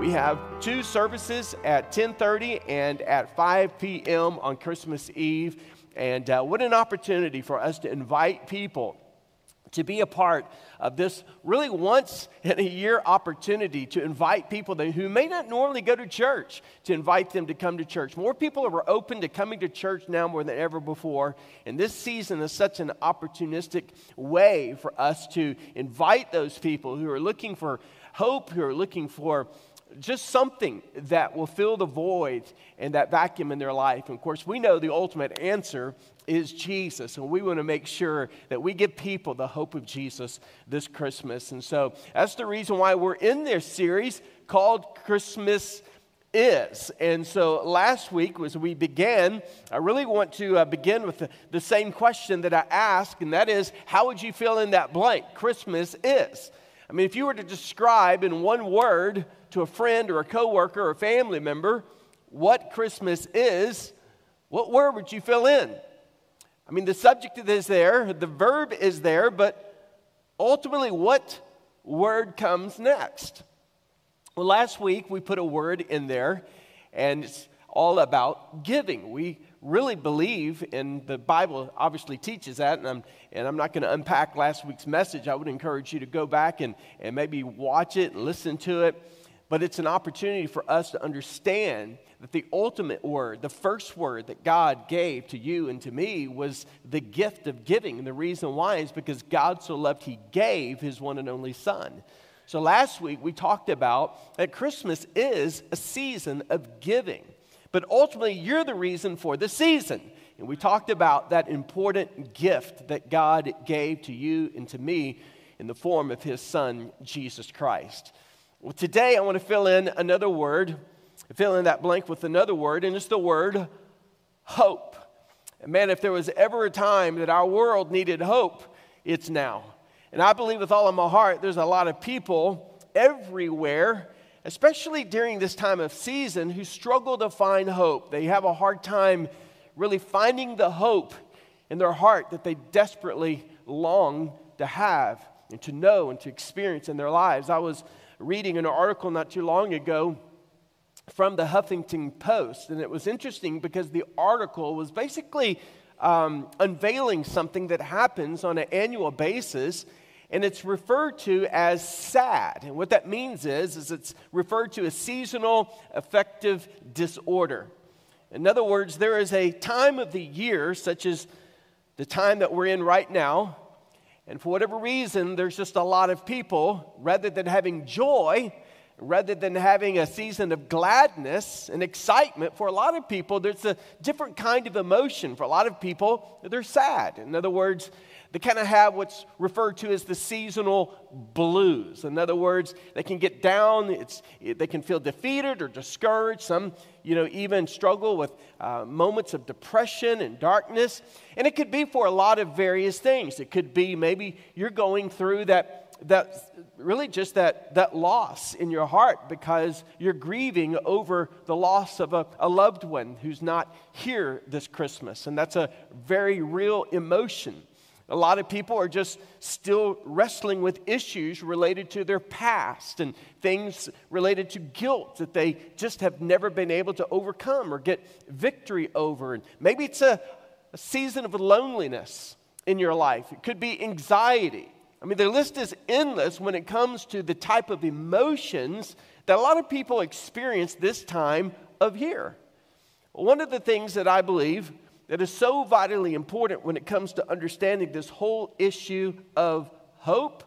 We have two services at 10:30 and at 5 p.m. on Christmas Eve, and uh, what an opportunity for us to invite people to be a part of this really once in a year opportunity to invite people that, who may not normally go to church to invite them to come to church. More people are open to coming to church now more than ever before. And this season is such an opportunistic way for us to invite those people who are looking for hope, who are looking for just something that will fill the void and that vacuum in their life. And of course, we know the ultimate answer is Jesus, and we want to make sure that we give people the hope of Jesus this Christmas. And so that's the reason why we're in this series called Christmas is. And so last week, as we began, I really want to uh, begin with the, the same question that I asked, and that is, how would you fill in that blank? Christmas is. I mean, if you were to describe in one word to a friend or a coworker or a family member what Christmas is, what word would you fill in? I mean, the subject is there, the verb is there, but ultimately, what word comes next? Well, last week we put a word in there, and it's all about giving. We really believe, and the Bible obviously teaches that, and I'm, and I'm not going to unpack last week's message. I would encourage you to go back and, and maybe watch it, and listen to it but it's an opportunity for us to understand that the ultimate word, the first word that God gave to you and to me was the gift of giving. And the reason why is because God so loved, He gave His one and only Son. So last week we talked about that Christmas is a season of giving, but ultimately you're the reason for the season. And we talked about that important gift that God gave to you and to me in the form of His Son, Jesus Christ. Well, today I want to fill in another word, fill in that blank with another word, and it's the word hope. And man, if there was ever a time that our world needed hope, it's now. And I believe with all of my heart, there's a lot of people everywhere, especially during this time of season, who struggle to find hope. They have a hard time really finding the hope in their heart that they desperately long to have and to know and to experience in their lives. I was reading an article not too long ago from the Huffington Post, and it was interesting because the article was basically um, unveiling something that happens on an annual basis and it's referred to as sad. And what that means is, is it's referred to as seasonal affective disorder. In other words, there is a time of the year, such as the time that we're in right now, and for whatever reason, there's just a lot of people, rather than having joy, rather than having a season of gladness and excitement, for a lot of people, there's a different kind of emotion. For a lot of people, they're sad. In other words, they kind of have what's referred to as the seasonal blues. In other words, they can get down, it's, they can feel defeated or discouraged. Some, you know, even struggle with uh, moments of depression and darkness. And it could be for a lot of various things. It could be maybe you're going through that that really just that, that loss in your heart because you're grieving over the loss of a, a loved one who's not here this Christmas. And that's a very real emotion. A lot of people are just still wrestling with issues related to their past and things related to guilt that they just have never been able to overcome or get victory over. And maybe it's a, a season of loneliness in your life, it could be anxiety. I mean, the list is endless when it comes to the type of emotions that a lot of people experience this time of year. One of the things that I believe that is so vitally important when it comes to understanding this whole issue of hope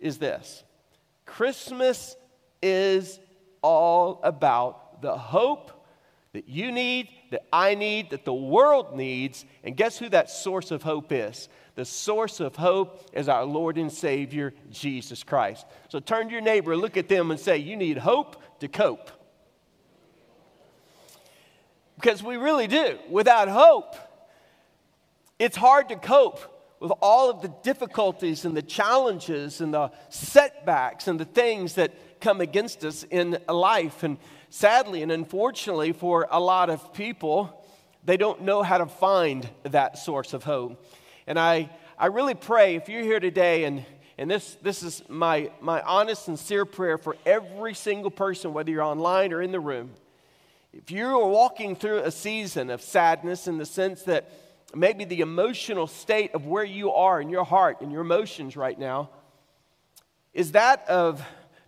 is this Christmas is all about the hope that you need, that I need, that the world needs. And guess who that source of hope is? The source of hope is our Lord and Savior, Jesus Christ. So turn to your neighbor, look at them, and say, You need hope to cope. Because we really do. Without hope, it's hard to cope with all of the difficulties and the challenges and the setbacks and the things that come against us in life. And sadly and unfortunately, for a lot of people, they don't know how to find that source of hope. And I, I really pray if you're here today, and, and this, this is my, my honest, sincere prayer for every single person, whether you're online or in the room. If you are walking through a season of sadness in the sense that maybe the emotional state of where you are in your heart and your emotions right now is that of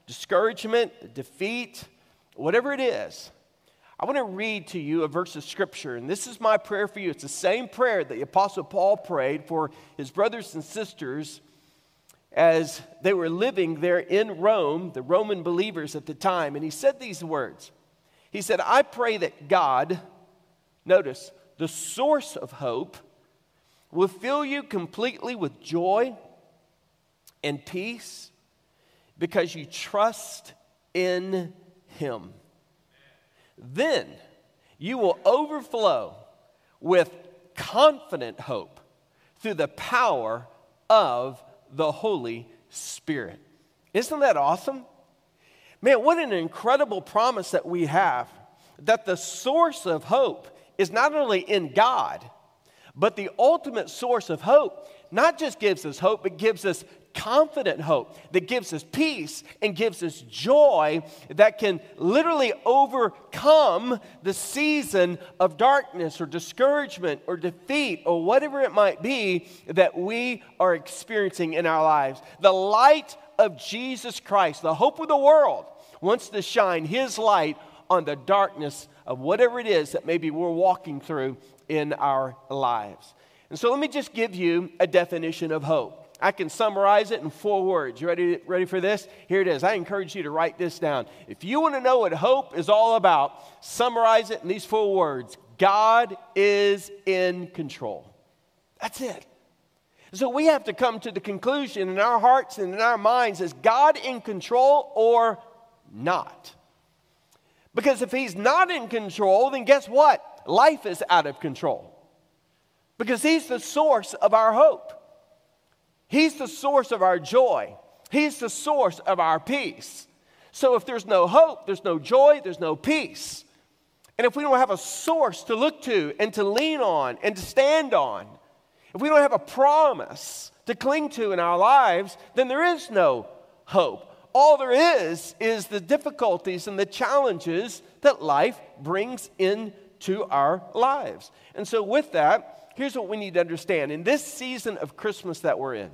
discouragement, defeat, whatever it is, I want to read to you a verse of scripture, and this is my prayer for you. It's the same prayer that the Apostle Paul prayed for his brothers and sisters as they were living there in Rome, the Roman believers at the time. And he said these words He said, I pray that God, notice, the source of hope, will fill you completely with joy and peace because you trust in Him. Then you will overflow with confident hope through the power of the Holy Spirit. Isn't that awesome? Man, what an incredible promise that we have that the source of hope is not only in God, but the ultimate source of hope not just gives us hope, but gives us confident hope that gives us peace and gives us joy that can literally overcome the season of darkness or discouragement or defeat or whatever it might be that we are experiencing in our lives. The light of Jesus Christ, the hope of the world, wants to shine his light on the darkness of whatever it is that maybe we're walking through in our lives. And so let me just give you a definition of hope. I can summarize it in four words. You ready, ready for this? Here it is. I encourage you to write this down. If you want to know what hope is all about, summarize it in these four words God is in control. That's it. So we have to come to the conclusion in our hearts and in our minds is God in control or not? Because if he's not in control, then guess what? Life is out of control. Because he's the source of our hope. He's the source of our joy. He's the source of our peace. So if there's no hope, there's no joy, there's no peace. And if we don't have a source to look to and to lean on and to stand on, if we don't have a promise to cling to in our lives, then there is no hope all there is is the difficulties and the challenges that life brings into our lives. And so, with that, here's what we need to understand. In this season of Christmas that we're in,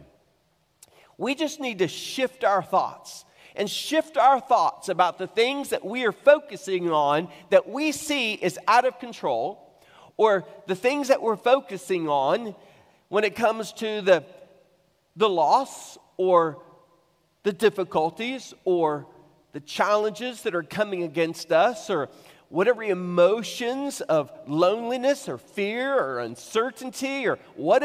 we just need to shift our thoughts and shift our thoughts about the things that we are focusing on that we see is out of control, or the things that we're focusing on when it comes to the, the loss or the difficulties or the challenges that are coming against us or whatever emotions of loneliness or fear or uncertainty or whatever